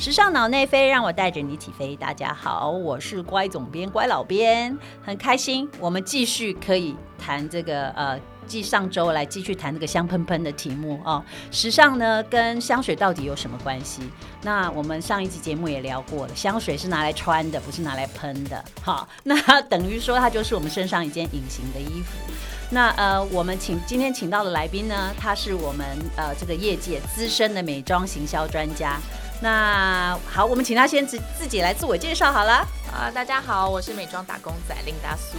时尚脑内飞，让我带着你起飞。大家好，我是乖总编乖老编，很开心，我们继续可以谈这个呃，继上周来继续谈这个香喷喷的题目哦。时尚呢跟香水到底有什么关系？那我们上一集节目也聊过了，香水是拿来穿的，不是拿来喷的。好，那等于说它就是我们身上一件隐形的衣服。那呃，我们请今天请到的来宾呢，他是我们呃这个业界资深的美妆行销专家。那好，我们请他先自自己来自我介绍好了。啊，大家好，我是美妆打工仔林达苏。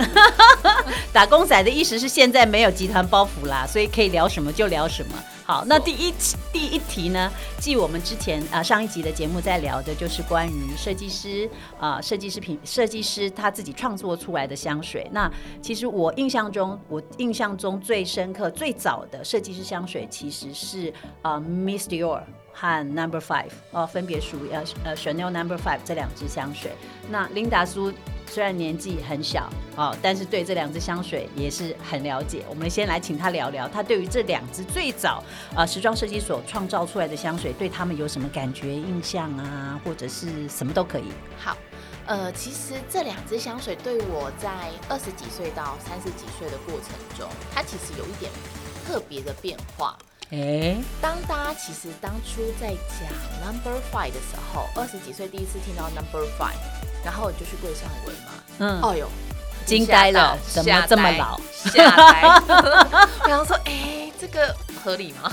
打工仔的意思是现在没有集团包袱啦，所以可以聊什么就聊什么。好，那第一第一题呢，继我们之前啊上一集的节目在聊的就是关于设计师啊设计师品设计师他自己创作出来的香水。那其实我印象中，我印象中最深刻、最早的设计师香水其实是啊 Miss Dior。和 Number Five 哦，分别属于呃呃 Chanel Number Five 这两支香水。那琳达苏虽然年纪很小哦，但是对这两支香水也是很了解。我们先来请他聊聊，他对于这两支最早呃时装设计所创造出来的香水，对他们有什么感觉、印象啊，或者是什么都可以。好，呃，其实这两支香水对我在二十几岁到三十几岁的过程中，它其实有一点特别的变化。哎，当大家其实当初在讲 Number Five 的时候，二十几岁第一次听到 Number Five，然后你就去柜上闻嘛，嗯，哦哟，惊呆了，怎么这么老？吓呆，然后说，哎，这个合理吗？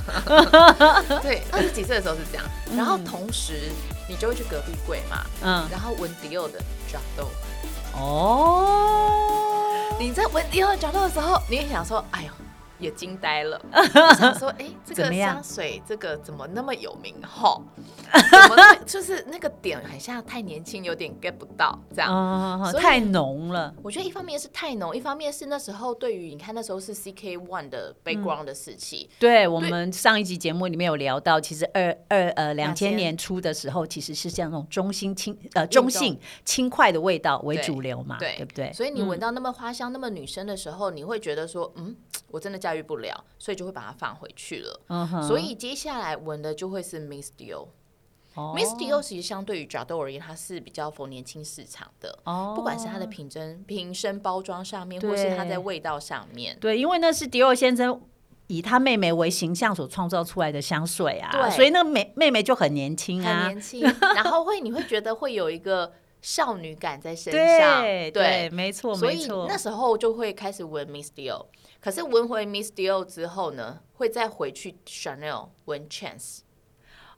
对，二十几岁的时候是这样，然后同时你就会去隔壁柜嘛，嗯，然后闻迪奥的 Jado，哦，你在闻迪奥的 Jado 的时候，你也想说，哎呦。也惊呆了，想说，哎，这个香水这个怎么那么有名？吼，怎么就是那个点很像太年轻，有点 get 不到这样，太浓了。我觉得一方面是太浓，一方面是那时候对于你看那时候是 CK One 的 background 的时期。对我们上一集节目里面有聊到，其实二二呃两千年初的时候，其实是像那种中性轻呃中性轻快的味道为主流嘛，对不对？所以你闻到那么花香、那么女生的时候，你会觉得说，嗯，我真的驾驭不了，所以就会把它放回去了。所以接下来闻的就会是 Miss Dior。Miss Dior 其实相对于 Jado 而言，它是比较否年轻市场的。哦，不管是它的瓶身、瓶身包装上面，或是它在味道上面。对，因为那是迪奥先生以他妹妹为形象所创造出来的香水啊。对，所以那个妹妹妹就很年轻啊，很年轻。然后会你会觉得会有一个少女感在身上。对，没错，所以那时候就会开始闻 Miss Dior。可是闻回 Miss Dior 之后呢，会再回去 Chanel 闻 Chance。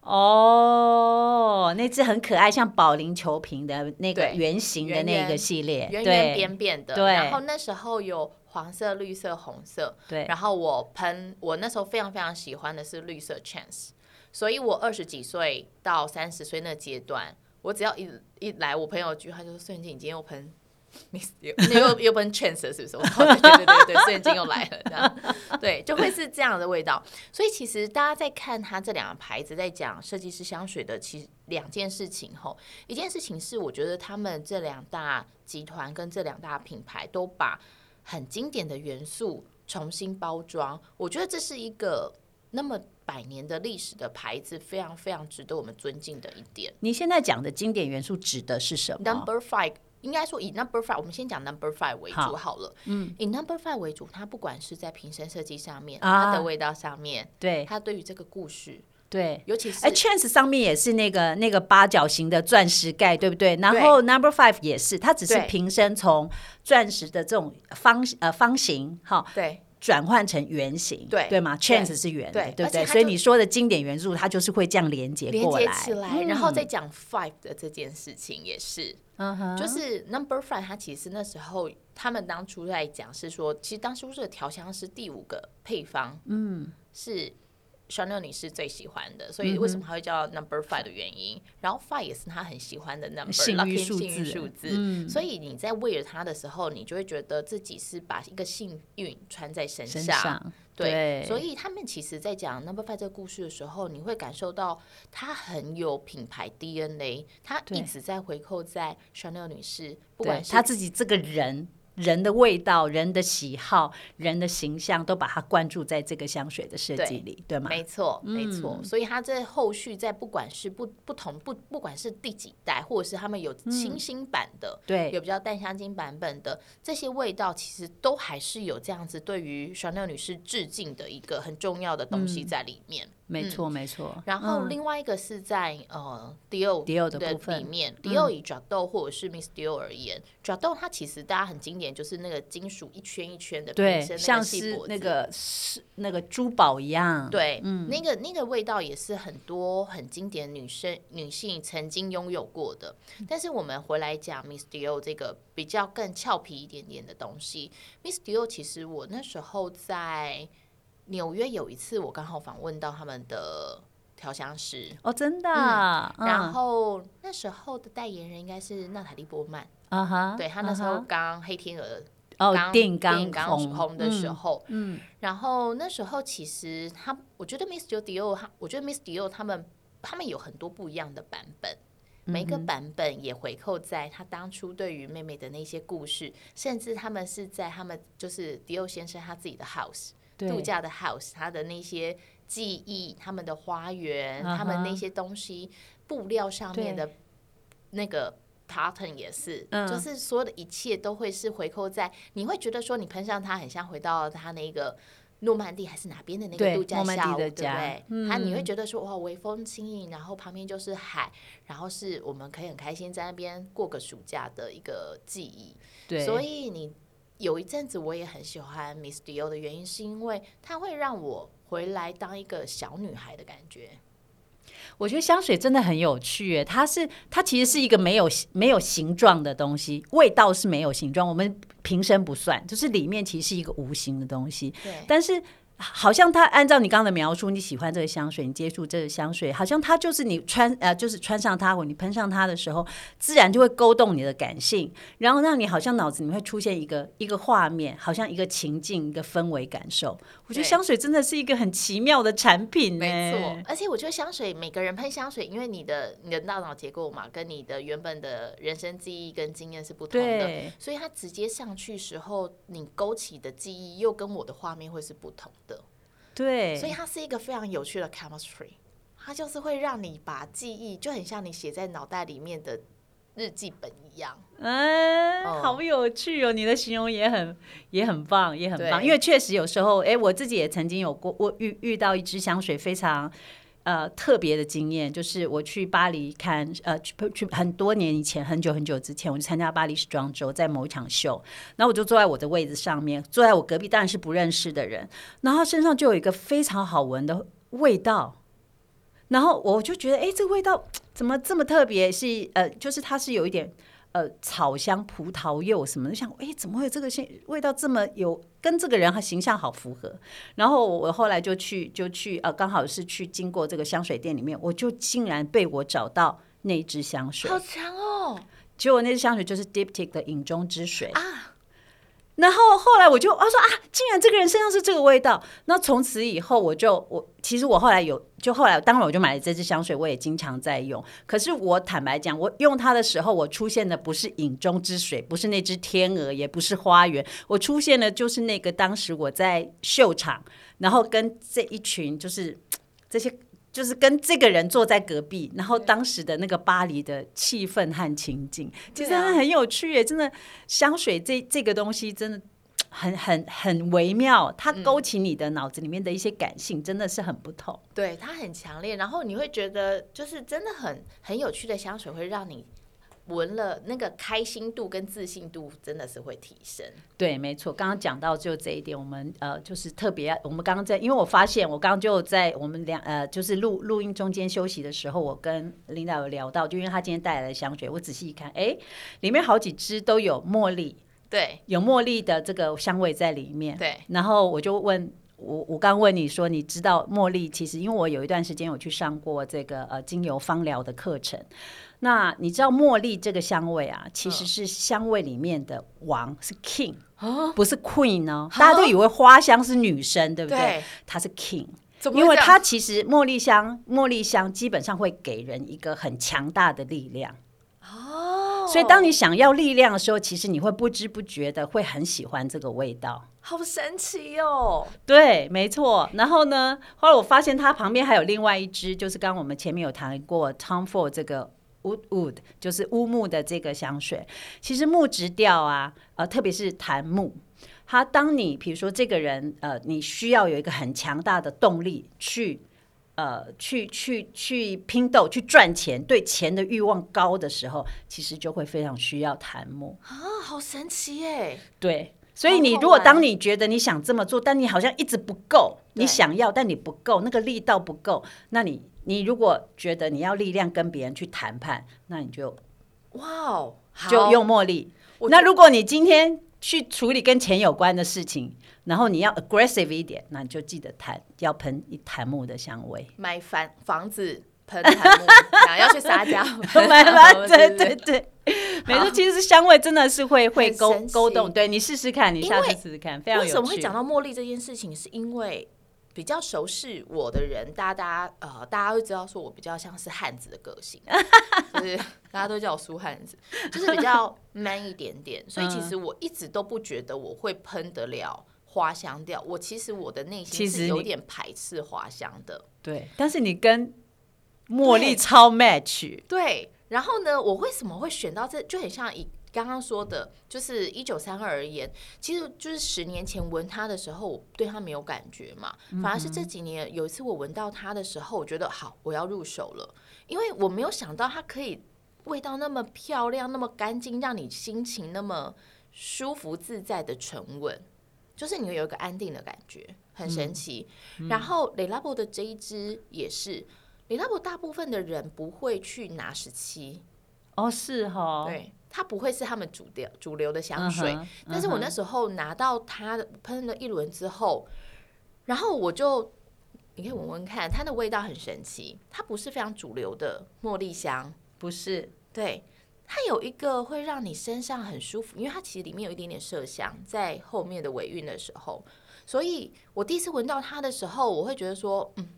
哦，那只很可爱，像保龄球瓶的那个圆形的那个系列，圆圆扁扁的。对。然后那时候有黄色、绿色、红色。对。然后我喷，我那时候非常非常喜欢的是绿色 Chance。所以我二十几岁到三十岁那阶段，我只要一一来，我朋友句他就是：瞬间，你今天又喷。Miss 又又又喷 chance 是不是？对对对对瞬间又来了，这样对，就会是这样的味道。所以其实大家在看它这两个牌子，在讲设计师香水的，其实两件事情后，一件事情是我觉得他们这两大集团跟这两大品牌都把很经典的元素重新包装，我觉得这是一个那么百年的历史的牌子，非常非常值得我们尊敬的一点。你现在讲的经典元素指的是什么？Number Five。应该说以 Number Five，我们先讲 Number Five 为主好。了。嗯，以 Number Five 为主，它不管是在瓶身设计上面，它的味道上面，对。它对于这个故事，对，尤其是哎，Chance 上面也是那个那个八角形的钻石盖，对不对？然后 Number Five 也是，它只是瓶身从钻石的这种方呃方形，哈，对。转换成圆形，对对吗？Chance 是圆的，对不对？所以你说的经典元素，它就是会这样连接过来，连接起来。然后再讲 Five 的这件事情也是，嗯哼，就是 Number Five，它其实那时候他们当初在讲是说，其实当初这个调香师第五个配方，嗯，是。Chanel 你是最喜欢的，所以为什么他会叫 Number Five 的原因？然后 Five 也是他很喜欢的 Number，幸运数字。所以你在为了他的时候，你就会觉得自己是把一个幸运穿在身上。对，所以他们其实，在讲 Number Five 这个故事的时候，你会感受到他很有品牌 DNA，他一直在回扣在 Chanel 女士，不管是他自己这个人。人的味道、人的喜好、人的形象，都把它灌注在这个香水的设计里，对吗？没错，没错。所以它在后续在不管是不不同不不管是第几代，或者是他们有清新版的，对，有比较淡香精版本的这些味道，其实都还是有这样子对于 Chanel 女士致敬的一个很重要的东西在里面。没错，没错。然后另外一个是在呃，Dior Dior 的部分里面，Dior 以 Jado 或者是 Miss Dior 而言，Jado 它其实大家很经典，就是那个金属一圈一圈的，对，像是那个是那个珠宝一样。对，嗯，那个那个味道也是很多很经典女生女性曾经拥有过的。但是我们回来讲 Miss Dior 这个比较更俏皮一点点的东西，Miss Dior 其实我那时候在。纽约有一次，我刚好访问到他们的调香师哦，真的。然后那时候的代言人应该是娜塔莉波曼啊哈，对他那时候刚黑天鹅哦电影刚刚红的时候，嗯，然后那时候其实他，我觉得 Miss Dior 他，我觉得 Miss Dior 他们他们有很多不一样的版本，每个版本也回扣在他当初对于妹妹的那些故事，甚至他们是在他们就是迪奥先生他自己的 house。度假的 house，它的那些记忆，他们的花园，他们那些东西，布料上面的那个 pattern 也是，就是所有的一切都会是回扣在，你会觉得说你喷上它很像回到他那个诺曼底还是哪边的那个度假下午，对不对？他你会觉得说哇，微风轻盈，然后旁边就是海，然后是我们可以很开心在那边过个暑假的一个记忆，对，所以你。有一阵子我也很喜欢 Miss Dior 的原因，是因为它会让我回来当一个小女孩的感觉。我觉得香水真的很有趣，它是它其实是一个没有没有形状的东西，味道是没有形状，我们瓶身不算，就是里面其实是一个无形的东西。对，但是。好像它按照你刚刚的描述，你喜欢这个香水，你接触这个香水，好像它就是你穿呃，就是穿上它或你喷上它的时候，自然就会勾动你的感性，然后让你好像脑子里面会出现一个一个画面，好像一个情境、一个氛围感受。我觉得香水真的是一个很奇妙的产品，没错。而且我觉得香水，每个人喷香水，因为你的你的大脑结构嘛，跟你的原本的人生记忆跟经验是不同的，所以它直接上去时候，你勾起的记忆又跟我的画面会是不同。对，所以它是一个非常有趣的 chemistry，它就是会让你把记忆就很像你写在脑袋里面的日记本一样。嗯，好有趣哦！你的形容也很也很棒，也很棒。因为确实有时候，哎，我自己也曾经有过，我遇遇到一支香水非常。呃，特别的经验就是我去巴黎看，呃，去去很多年以前，很久很久之前，我去参加巴黎时装周，在某一场秀，然后我就坐在我的位子上面，坐在我隔壁当然是不认识的人，然后身上就有一个非常好闻的味道，然后我就觉得，哎，这个味道怎么这么特别？是呃，就是它是有一点。呃，草香、葡萄柚什么的，想哎，怎么会有这个味味道这么有，跟这个人和形象好符合？然后我后来就去就去呃，刚好是去经过这个香水店里面，我就竟然被我找到那支香水，好强哦！结果那支香水就是 Diptyque 的影中之水啊。然后后来我就啊说啊，竟然这个人身上是这个味道。那从此以后，我就我其实我后来有，就后来当然我就买了这支香水，我也经常在用。可是我坦白讲，我用它的时候，我出现的不是影中之水，不是那只天鹅，也不是花园，我出现的就是那个当时我在秀场，然后跟这一群就是这些。就是跟这个人坐在隔壁，然后当时的那个巴黎的气氛和情景，其实很有趣耶！真的，香水这这个东西真的很很很微妙，它勾起你的脑子里面的一些感性，真的是很不同。对，它很强烈，然后你会觉得就是真的很很有趣的香水，会让你。闻了那个开心度跟自信度真的是会提升。对，没错，刚刚讲到就这一点，我们呃就是特别，我们刚刚在，因为我发现我刚刚就在我们两呃就是录录音中间休息的时候，我跟领导有聊到，就因为他今天带来的香水，我仔细一看，哎，里面好几支都有茉莉，对，有茉莉的这个香味在里面，对。然后我就问我，我刚问你说，你知道茉莉其实，因为我有一段时间有去上过这个呃精油芳疗的课程。那你知道茉莉这个香味啊，其实是香味里面的王，是 king，哦不是 queen 哦。大家都以为花香是女生，对不对？它是 king，因为它其实茉莉香，茉莉香基本上会给人一个很强大的力量。哦所以当你想要力量的时候，其实你会不知不觉的会很喜欢这个味道。好神奇哦！对，没错。然后呢，后来我发现它旁边还有另外一支，就是刚刚我们前面有谈过 Tom Ford 这个 Wood Wood，就是乌木的这个香水。其实木质调啊，呃，特别是檀木，它当你比如说这个人呃，你需要有一个很强大的动力去呃去去去拼斗去赚钱，对钱的欲望高的时候，其实就会非常需要檀木啊，好神奇耶！对。所以你如果当你觉得你想这么做，但你好像一直不够，你想要但你不够，那个力道不够，那你你如果觉得你要力量跟别人去谈判，那你就哇哦，就用茉莉。那如果你今天去处理跟钱有关的事情，然后你要 aggressive 一点，那你就记得谈要喷一檀木的香味，买房房子。喷檀木，要去撒娇，买买，对对对，没错，其实香味真的是会会勾勾动，对你试试看，你下次试试看，非常有为什么会讲到茉莉这件事情？是因为比较熟悉我的人，大家呃，大家会知道说我比较像是汉子的个性，就是大家都叫我苏汉子，就是比较 man 一点点，所以其实我一直都不觉得我会喷得了花香调，我其实我的内心是有点排斥花香的，对，但是你跟茉莉超 match，对。然后呢，我为什么会选到这？就很像以刚刚说的，就是一九三二而言，其实就是十年前闻它的时候，我对它没有感觉嘛。反而是这几年有一次我闻到它的时候，我觉得好，我要入手了，因为我没有想到它可以味道那么漂亮、那么干净，让你心情那么舒服自在的沉稳，就是你会有一个安定的感觉，很神奇。然后雷拉伯的这一支也是。雷拉伯大部分的人不会去拿十七，哦，是哈，对，它不会是他们主流主流的香水。但是我那时候拿到它的喷了一轮之后，然后我就你可以闻闻看，它的味道很神奇，它不是非常主流的茉莉香，不是，对，它有一个会让你身上很舒服，因为它其实里面有一点点麝香在后面的尾韵的时候，所以我第一次闻到它的时候，我会觉得说，嗯。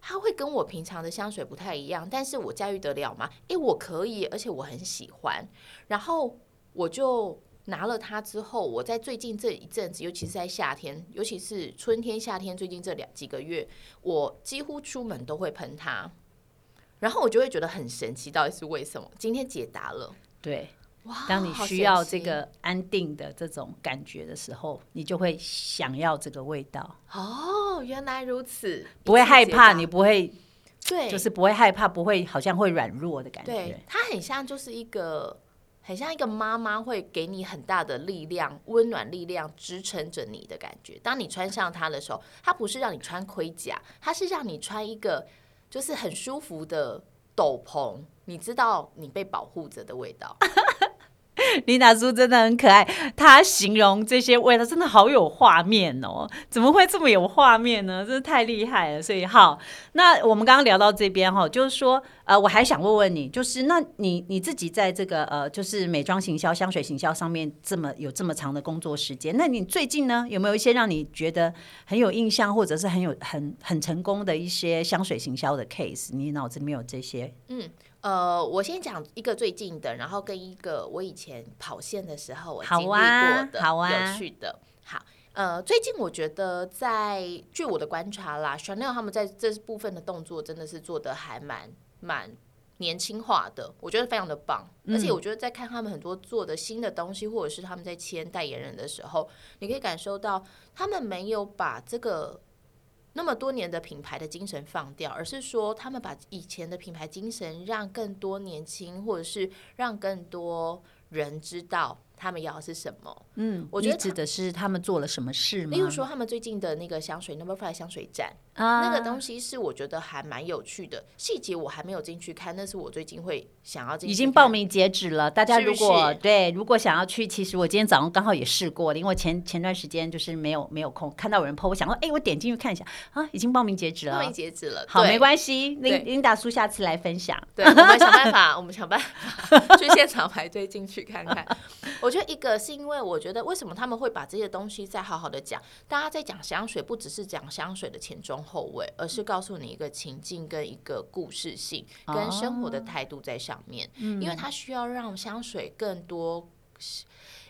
它会跟我平常的香水不太一样，但是我驾驭得了吗？诶，我可以，而且我很喜欢。然后我就拿了它之后，我在最近这一阵子，尤其是在夏天，尤其是春天、夏天，最近这两几个月，我几乎出门都会喷它。然后我就会觉得很神奇，到底是为什么？今天解答了，对。当你需要这个安定的这种感觉的时候，你就会想要这个味道。哦，原来如此，不会害怕，你不会，对，就是不会害怕，不会好像会软弱的感觉。对，它很像就是一个，很像一个妈妈会给你很大的力量、温暖力量支撑着你的感觉。当你穿上它的时候，它不是让你穿盔甲，它是让你穿一个就是很舒服的斗篷，你知道你被保护着的味道。琳达叔真的很可爱，他形容这些味道真的好有画面哦！怎么会这么有画面呢？真是太厉害了。所以好，那我们刚刚聊到这边哈，就是说呃，我还想问问你，就是那你你自己在这个呃，就是美妆行销、香水行销上面这么有这么长的工作时间，那你最近呢有没有一些让你觉得很有印象，或者是很有很很成功的一些香水行销的 case？你脑子里面有这些？嗯。呃，我先讲一个最近的，然后跟一个我以前跑线的时候我经历过的好有趣的。好，呃，最近我觉得在据我的观察啦，Chanel 他们在这部分的动作真的是做的还蛮蛮年轻化的，我觉得非常的棒。而且我觉得在看他们很多做的新的东西，或者是他们在签代言人的时候，你可以感受到他们没有把这个。那么多年的品牌的精神放掉，而是说他们把以前的品牌精神让更多年轻，或者是让更多人知道。他们要的是什么？嗯，我觉得指的是他们做了什么事吗？例如说，他们最近的那个香水 Number Five 香水站啊，那个东西是我觉得还蛮有趣的。细节我还没有进去看，那是我最近会想要进。已经报名截止了，大家如果对如果想要去，其实我今天早上刚好也试过了，因为前前段时间就是没有没有空看到有人 po，我想说，哎，我点进去看一下啊，已经报名截止了，报名截止了。好，没关系，琳琳达叔下次来分享。对，我们想办法，我们想办法 去现场排队进去看看。我觉得一个是因为。因为我觉得，为什么他们会把这些东西再好好的讲？大家在讲香水，不只是讲香水的前中后味，而是告诉你一个情境跟一个故事性跟生活的态度在上面。因为它需要让香水更多，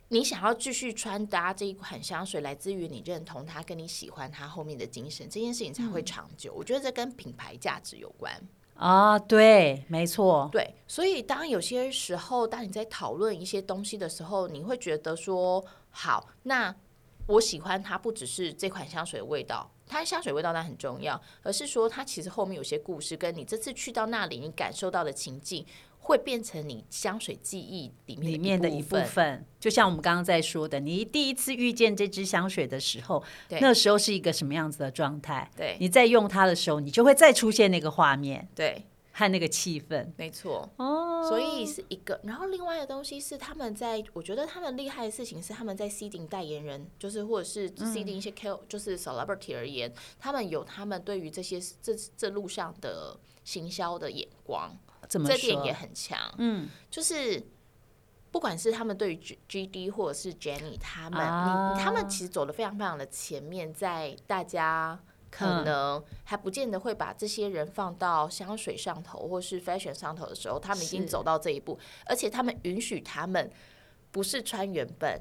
你想要继续穿搭这一款香水，来自于你认同它，跟你喜欢它后面的精神，这件事情才会长久。我觉得这跟品牌价值有关。啊，对，没错，对，所以当有些时候，当你在讨论一些东西的时候，你会觉得说，好，那我喜欢它不只是这款香水的味道，它香水味道那很重要，而是说它其实后面有些故事，跟你这次去到那里你感受到的情境。会变成你香水记忆里面里面的一部分，就像我们刚刚在说的，你第一次遇见这支香水的时候，那时候是一个什么样子的状态？对，你在用它的时候，你就会再出现那个画面，对，和那个气氛，没错。哦，所以是一个，然后另外的东西是他们在，我觉得他们厉害的事情是他们在 C 顶代言人，就是或者是 C 顶一些 K，就是 celebrity 而言，他们有他们对于这些这这路上的行销的眼光。这点也很强，嗯，就是不管是他们对于 G G D 或者是 Jenny 他们，你他们其实走的非常非常的前面，在大家可能还不见得会把这些人放到香水上头或是 fashion 上头的时候，他们已经走到这一步，而且他们允许他们不是穿原本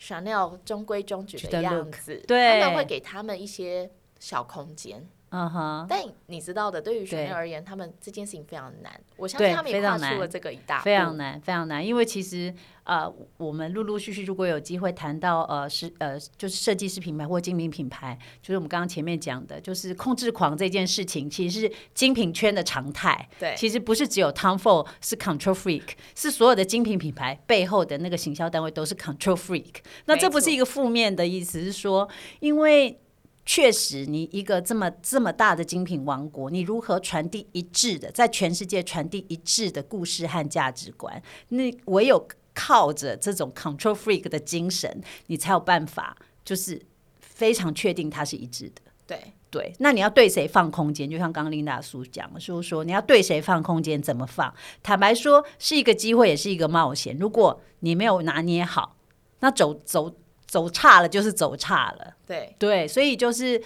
Chanel 中规中矩的样子，对，他们会给他们一些小空间。嗯哼，但你知道的，对于学生而言，他们这件事情非常难。我相信他们也跨出了这个一大非常难，非常难。因为其实呃，我们陆陆续续如果有机会谈到呃是呃就是设计师品牌或精品品牌，就是我们刚刚前面讲的，就是控制狂这件事情，其实是精品圈的常态。对，其实不是只有 Tom Ford 是 Control Freak，是所有的精品品牌背后的那个行销单位都是 Control Freak。那这不是一个负面的意思，是说因为。确实，你一个这么这么大的精品王国，你如何传递一致的，在全世界传递一致的故事和价值观？那唯有靠着这种 control freak 的精神，你才有办法，就是非常确定它是一致的。对对，那你要对谁放空间？就像刚刚琳达叔讲的，说说你要对谁放空间，怎么放？坦白说，是一个机会，也是一个冒险。如果你没有拿捏好，那走走。走差了就是走差了，对对，所以就是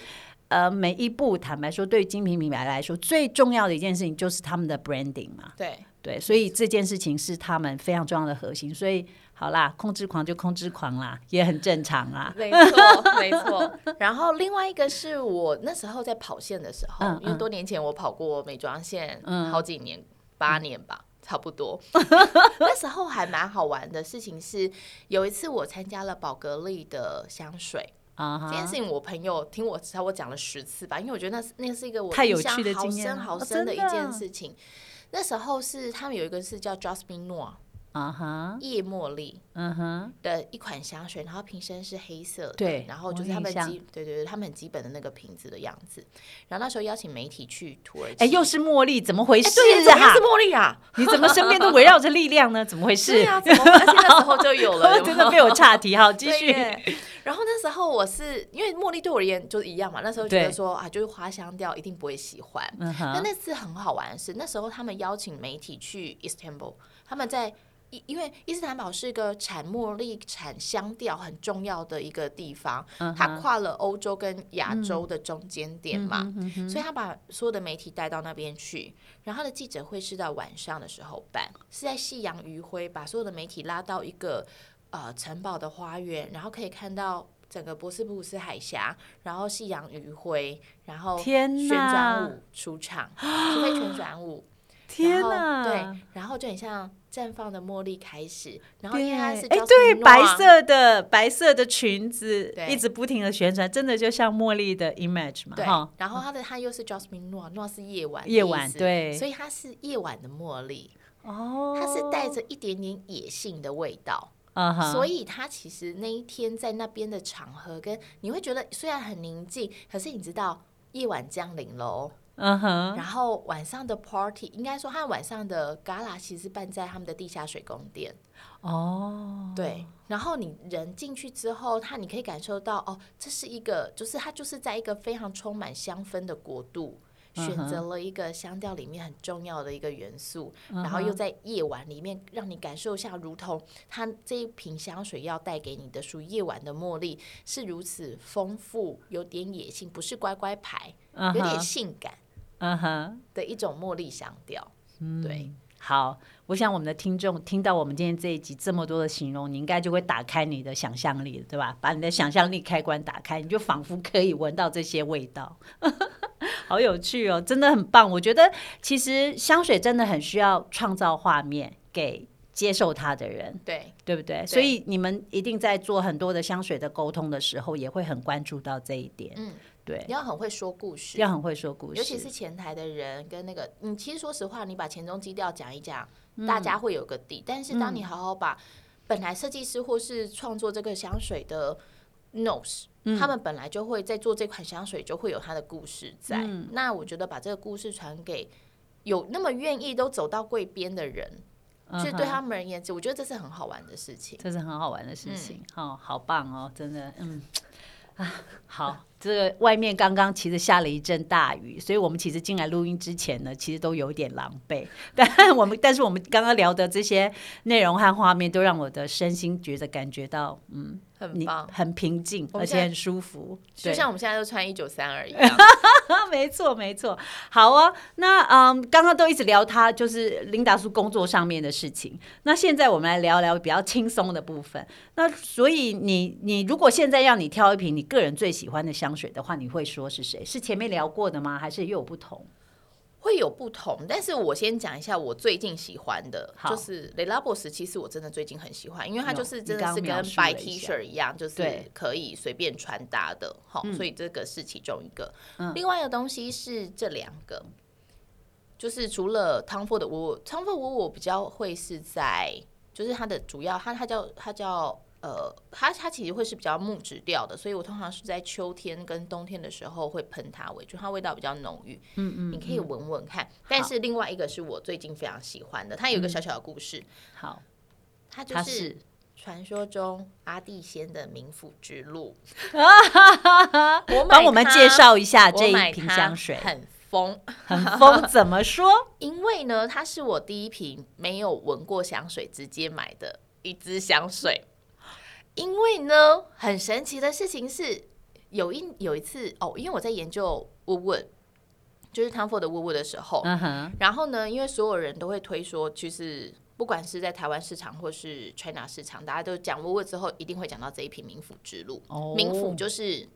呃，每一步坦白说，对于精品品牌来说，最重要的一件事情就是他们的 branding 嘛，对对，所以这件事情是他们非常重要的核心。所以好啦，控制狂就控制狂啦，也很正常啦，没错没错。然后另外一个是我那时候在跑线的时候，因为多年前我跑过美妆线，嗯，好几年，八年吧。差不多，那时候还蛮好玩的事情是，有一次我参加了宝格丽的香水啊，这件事情我朋友听我差不多讲了十次吧，因为我觉得那是那是一个我太有趣的好深好深的一件事情。那时候是他们有一个是叫 Jasmine Noir。啊哈，叶茉莉，嗯哼的一款香水，然后瓶身是黑色，对，然后就是他们基，对对对，他们很基本的那个瓶子的样子。然后那时候邀请媒体去土耳其，哎，又是茉莉，怎么回事啊？又是茉莉啊？你怎么身边都围绕着力量呢？怎么回事？对啊，怎么？而且那时候就有了，真的被我岔题。好，继续。然后那时候我是因为茉莉对我而言就是一样嘛，那时候觉得说啊，就是花香调一定不会喜欢。那那次很好玩的是，那时候他们邀请媒体去 Istanbul，他们在。因为伊斯坦堡是一个产茉莉、产香调很重要的一个地方，它跨了欧洲跟亚洲的中间点嘛，所以他把所有的媒体带到那边去，然后他的记者会是在晚上的时候办，是在夕阳余晖，把所有的媒体拉到一个呃城堡的花园，然后可以看到整个博斯普鲁斯海峡，然后夕阳余晖，然后旋转舞出场，是非旋转舞。天呐！对，然后就很像绽放的茉莉开始，然后因为它是哎，对，白色的白色的裙子，一直不停的旋转，真的就像茉莉的 image 嘛，哈。然后它的它又是 Jasmine Noir，Noir 是夜晚，夜晚对，所以它是夜晚的茉莉。哦，它是带着一点点野性的味道。啊，所以它其实那一天在那边的场合，跟你会觉得虽然很宁静，可是你知道夜晚降临喽。嗯哼，然后晚上的 party，应该说他晚上的 gala 其实办在他们的地下水宫殿。哦，对，然后你人进去之后，他你可以感受到，哦，这是一个，就是它就是在一个非常充满香氛的国度，选择了一个香调里面很重要的一个元素，然后又在夜晚里面让你感受一下，如同它这一瓶香水要带给你的属于夜晚的茉莉是如此丰富，有点野性，不是乖乖牌，有点性感，嗯哼的一种茉莉香调。对，好，我想我们的听众听到我们今天这一集这么多的形容，你应该就会打开你的想象力了，对吧？把你的想象力开关打开，你就仿佛可以闻到这些味道。好有趣哦，真的很棒。我觉得其实香水真的很需要创造画面给接受它的人，对对不对？所以你们一定在做很多的香水的沟通的时候，也会很关注到这一点。嗯，对，你要很会说故事，要很会说故事，尤其是前台的人跟那个，你其实说实话，你把前中基调讲一讲，大家会有个底。但是当你好好把本来设计师或是创作这个香水的 nose。他们本来就会在做这款香水，就会有他的故事在。那我觉得把这个故事传给有那么愿意都走到柜边的人，所以对他们而言，我觉得这是很好玩的事情。这是很好玩的事情，哦，好棒哦，真的，嗯，啊，好。这个外面刚刚其实下了一阵大雨，所以我们其实进来录音之前呢，其实都有点狼狈。但我们，但是我们刚刚聊的这些内容和画面，都让我的身心觉得感觉到，嗯，很棒，很平静，而且很舒服。就像我们现在都穿一九三二一样。没错，没错。好啊，那嗯，刚刚都一直聊他就是琳达叔工作上面的事情。那现在我们来聊聊比较轻松的部分。那所以你，你如果现在让你挑一瓶你个人最喜欢的香，水的话，你会说是谁？是前面聊过的吗？还是又有不同？会有不同，但是我先讲一下我最近喜欢的，就是雷拉博斯。其实我真的最近很喜欢，因为它就是真的是跟白 T 恤一样，就是可以随便穿搭的。好，所以这个是其中一个。另外一个东西是这两个，就是除了 Tom Ford 我 Tom Ford 我我比较会是在，就是它的主要，它它叫它叫。呃，它它其实会是比较木质调的，所以我通常是在秋天跟冬天的时候会喷它为主，它味道比较浓郁。嗯嗯，你可以闻闻看。但是另外一个是我最近非常喜欢的，它有一个小小的故事。好，它就是传说中阿蒂仙的冥府之路。我 帮我们介绍一下这一瓶香水，很疯，很疯。怎么说？因为呢，它是我第一瓶没有闻过香水直接买的一支香水。因为呢，很神奇的事情是，有一有一次哦，因为我在研究 Woodwood，就是 Tom Ford 的 Woodwood 的时候，然后呢，因为所有人都会推说，就是不管是在台湾市场或是 China 市场，大家都讲 Woodwood 之后，一定会讲到这一瓶冥府之路。冥府就是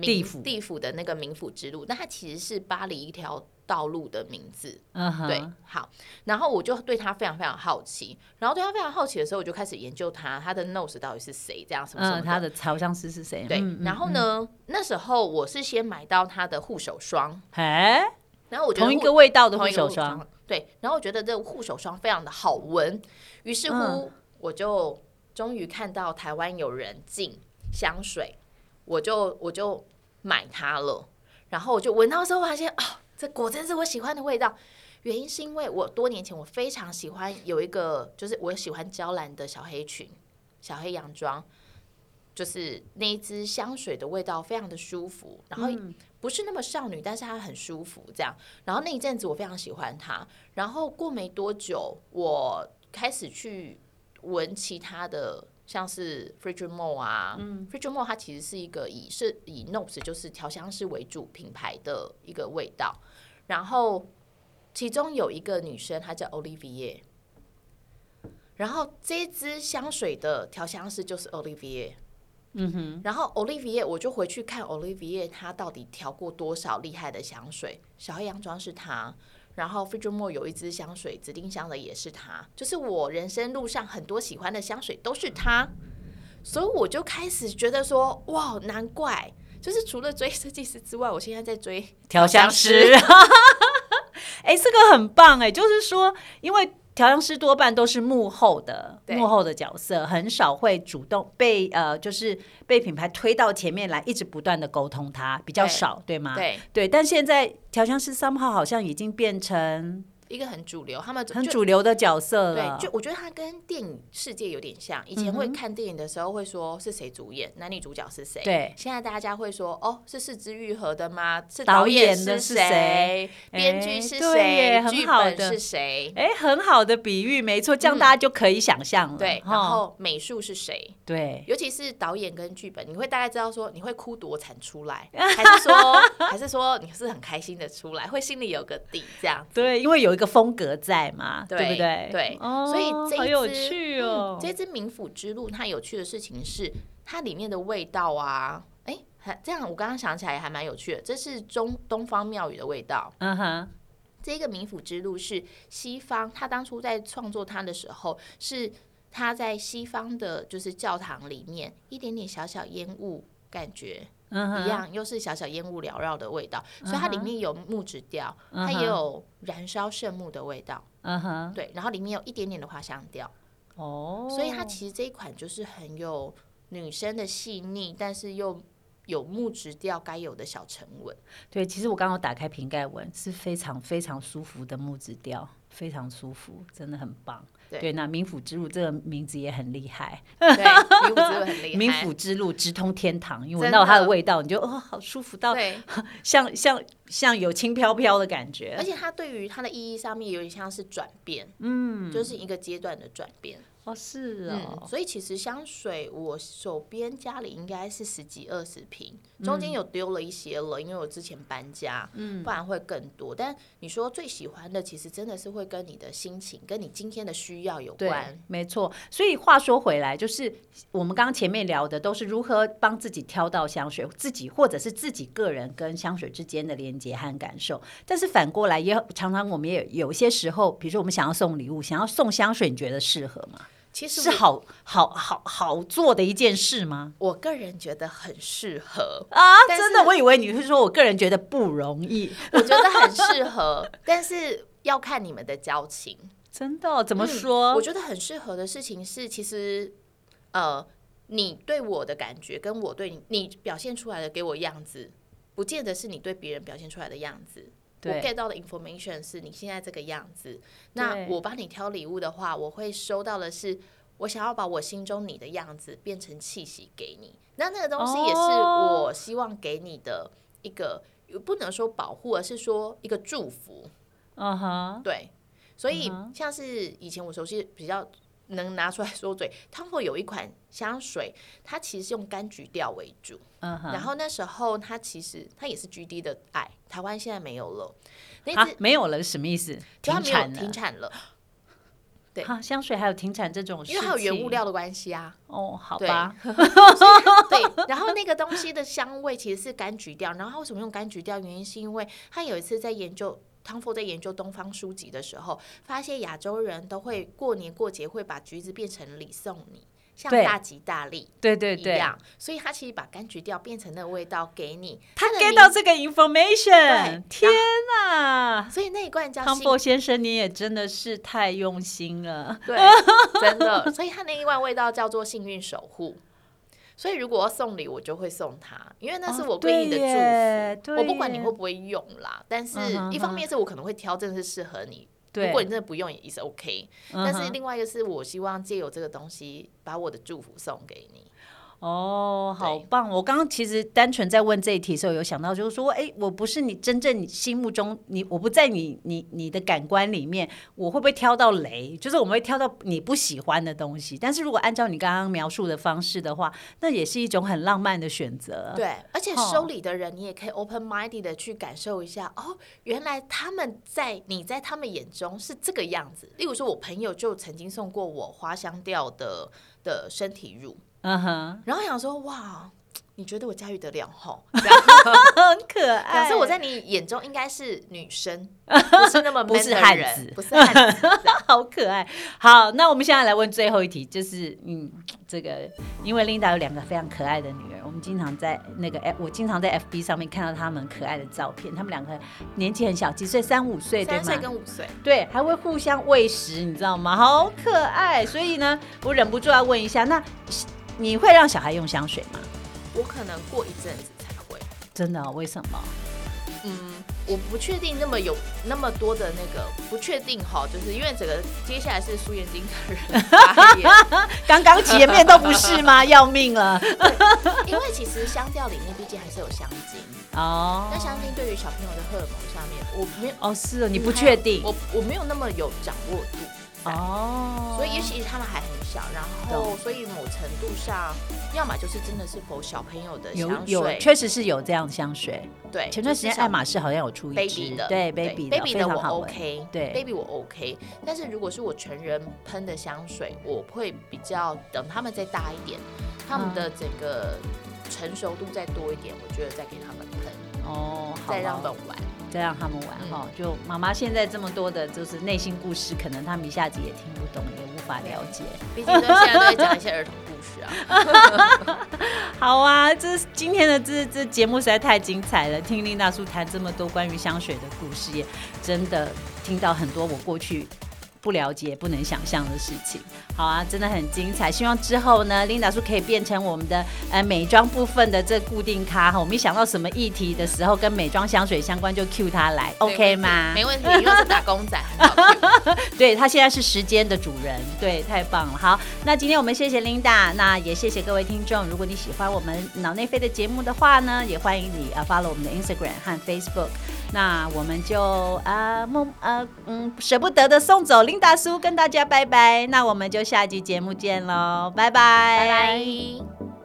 地府。地府的那个冥府之路，那它其实是巴黎一条。道路的名字，嗯对，好，然后我就对他非常非常好奇，然后对他非常好奇的时候，我就开始研究他，他的 nose 到底是谁，这样什么什么，他的调香师是谁？对，然后呢，那时候我是先买到他的护手霜，哎，然后我觉得同一个味道的护手霜，对，然后我觉得这个护手霜非常的好闻，于是乎我就终于看到台湾有人进香水，我就我就买它了，然后我就闻到的时候发现哦。这果真是我喜欢的味道，原因是因为我多年前我非常喜欢有一个，就是我喜欢娇兰的小黑裙、小黑洋装，就是那一支香水的味道非常的舒服，然后不是那么少女，但是它很舒服，这样。然后那一阵子我非常喜欢它，然后过没多久，我开始去闻其他的。像是 f r i d g e m o r e 啊 f r i d g e m o r e 它其实是一个以是以 Nose 就是调香师为主品牌的一个味道，然后其中有一个女生她叫 Olivia，然后这支香水的调香师就是 Olivia，嗯哼，然后 Olivia 我就回去看 Olivia 她到底调过多少厉害的香水，小黑洋装是她。然后 f i d g e m o r e 有一支香水，紫丁香的也是它，就是我人生路上很多喜欢的香水都是它，所以我就开始觉得说，哇，难怪，就是除了追设计师之外，我现在在追调香师。哎，这个很棒哎，就是说，因为。调香师多半都是幕后的幕后的角色，很少会主动被呃，就是被品牌推到前面来，一直不断的沟通它比较少，对吗？对对。但现在调香师三号好像已经变成一个很主流，他们很主流的角色对，就我觉得他跟电影世界有点像。以前会看电影的时候会说是谁主演，男女主角是谁。对，现在大家会说哦，是四肢愈合的吗？是导演是谁？编剧是谁？剧本是谁？哎，很好的比喻，没错，这样大家就可以想象了。对，然后美术是谁？对，尤其是导演跟剧本，你会大概知道说你会哭多惨出来，还是说 还是说你是很开心的出来，会心里有个底这样。对，因为有一个风格在嘛，对不对？对，所以这一支哦，这支冥府之路，它有趣的事情是它里面的味道啊，哎，还这样，我刚刚想起来还蛮有趣的，这是中东方庙宇的味道。嗯哼，这个冥府之路是西方，他当初在创作它的时候是。他在西方的，就是教堂里面，一点点小小烟雾感觉一样，又是小小烟雾缭绕的味道，所以它里面有木质调，它也有燃烧圣木的味道，嗯哼，对，然后里面有一点点的花香调，哦，所以它其实这一款就是很有女生的细腻，但是又有木质调该有的小沉稳。对，其实我刚刚打开瓶盖闻，是非常非常舒服的木质调，非常舒服，真的很棒。对，那冥府之路这个名字也很厉害。对，冥府之路很厉害。冥府之路直通天堂，因为闻到它的味道，你就哦，好舒服到，像像像有轻飘飘的感觉。而且它对于它的意义上面有点像是转变，嗯，就是一个阶段的转变。哦，是哦，所以其实香水我手边家里应该是十几二十瓶，中间有丢了一些了，因为我之前搬家，嗯，不然会更多。但你说最喜欢的，其实真的是会跟你的心情、跟你今天的需要有关。没错。所以话说回来，就是我们刚刚前面聊的都是如何帮自己挑到香水，自己或者是自己个人跟香水之间的连接和感受。但是反过来，也常常我们也有些时候，比如说我们想要送礼物，想要送香水，你觉得适合吗？其实是好好好好做的一件事吗？我个人觉得很适合啊！真的，我以为你会说，我个人觉得不容易。我觉得很适合，但是要看你们的交情。真的？怎么说？我觉得很适合的事情是，其实呃，你对我的感觉跟我对你，你表现出来的给我样子，不见得是你对别人表现出来的样子。我 get 到的 information 是你现在这个样子，那我帮你挑礼物的话，我会收到的是我想要把我心中你的样子变成气息给你，那那个东西也是我希望给你的一个，不能说保护，而是说一个祝福。嗯哼，对，所以像是以前我熟悉比较。能拿出来说嘴。汤姆有一款香水，它其实用柑橘调为主。嗯然后那时候它其实它也是 G D 的爱，台湾现在没有了。那啊，没有了是什么意思？停产了。停产了。对，香水还有停产这种，因为还有原物料的关系啊。哦，好吧。对，然后那个东西的香味其实是柑橘调。然后为什么用柑橘调？原因是因为他有一次在研究。汤佛在研究东方书籍的时候，发现亚洲人都会过年过节会把橘子变成礼送你，像大吉大利，对对对，一样。所以他其实把柑橘调变成那个味道给你，他 get 到这个 information，天哪！所以那一罐叫汤佛先生，你也真的是太用心了，对，真的。所以他那一罐味道叫做幸运守护。所以如果要送礼，我就会送他，因为那是我闺蜜的祝福。我不管你会不会用啦，但是一方面是我可能会挑，真的是适合你。如果你真的不用也是 OK。但是另外一个是我希望借由这个东西，把我的祝福送给你。哦，好棒！我刚刚其实单纯在问这一题的时候，有想到就是说，哎，我不是你真正你心目中你，我不在你你你的感官里面，我会不会挑到雷？就是我们会挑到你不喜欢的东西。但是如果按照你刚刚描述的方式的话，那也是一种很浪漫的选择。对，而且收礼的人，你也可以 open minded 的去感受一下，哦，原来他们在你在他们眼中是这个样子。例如说，我朋友就曾经送过我花香调的的身体乳。嗯哼，然后想说哇，你觉得我驾驭得了吼？很可爱。可是我在你眼中应该是女生，不是那么不是汉子，不是汉子，好可爱。好，那我们现在来问最后一题，就是嗯，这个因为 Linda 有两个非常可爱的女儿，我们经常在那个 F，我经常在 FB 上面看到他们可爱的照片。他们两个年纪很小，几岁？三五岁对吗？三岁跟五岁，对，还会互相喂食，你知道吗？好可爱。所以呢，我忍不住要问一下，那。你会让小孩用香水吗？我可能过一阵子才会。真的？为什么？嗯，我不确定那么有那么多的那个不确定哈，就是因为整个接下来是苏眼睛的人发言，刚刚前面都不是吗？要命了！因为其实香调里面毕竟还是有香精哦，那香精对于小朋友的荷尔蒙上面，我没有哦，是哦你不确定，我我没有那么有掌握度。哦，所以尤其是他们还很小，然后所以某程度上，要么就是真的是否小朋友的香水，确实是有这样香水。对，前段时间爱马仕好像有出一支的，对 baby 的 baby 的我 OK，对，baby 我 OK。但是如果是我成人喷的香水，我会比较等他们再大一点，他们的整个成熟度再多一点，我觉得再给他们喷哦，再让他们玩。再让他们玩哈，就妈妈现在这么多的，就是内心故事，可能他们一下子也听不懂，也无法了解。毕竟都现在都在讲一些儿童故事啊。好啊，这今天的这这节目实在太精彩了，听林大叔谈这么多关于香水的故事，也真的听到很多我过去。不了解、不能想象的事情，好啊，真的很精彩。希望之后呢琳达叔可以变成我们的呃美妆部分的这固定咖哈。我们一想到什么议题的时候，跟美妆香水相关，就 Q 他来，OK 吗？没问题，因为是打工仔，对他现在是时间的主人，对，太棒了。好，那今天我们谢谢琳达，那也谢谢各位听众。如果你喜欢我们脑内飞的节目的话呢，也欢迎你啊 follow 我们的 Instagram 和 Facebook。那我们就啊梦呃嗯舍不得的送走大叔，跟大家拜拜。那我们就下集节目见喽，拜拜。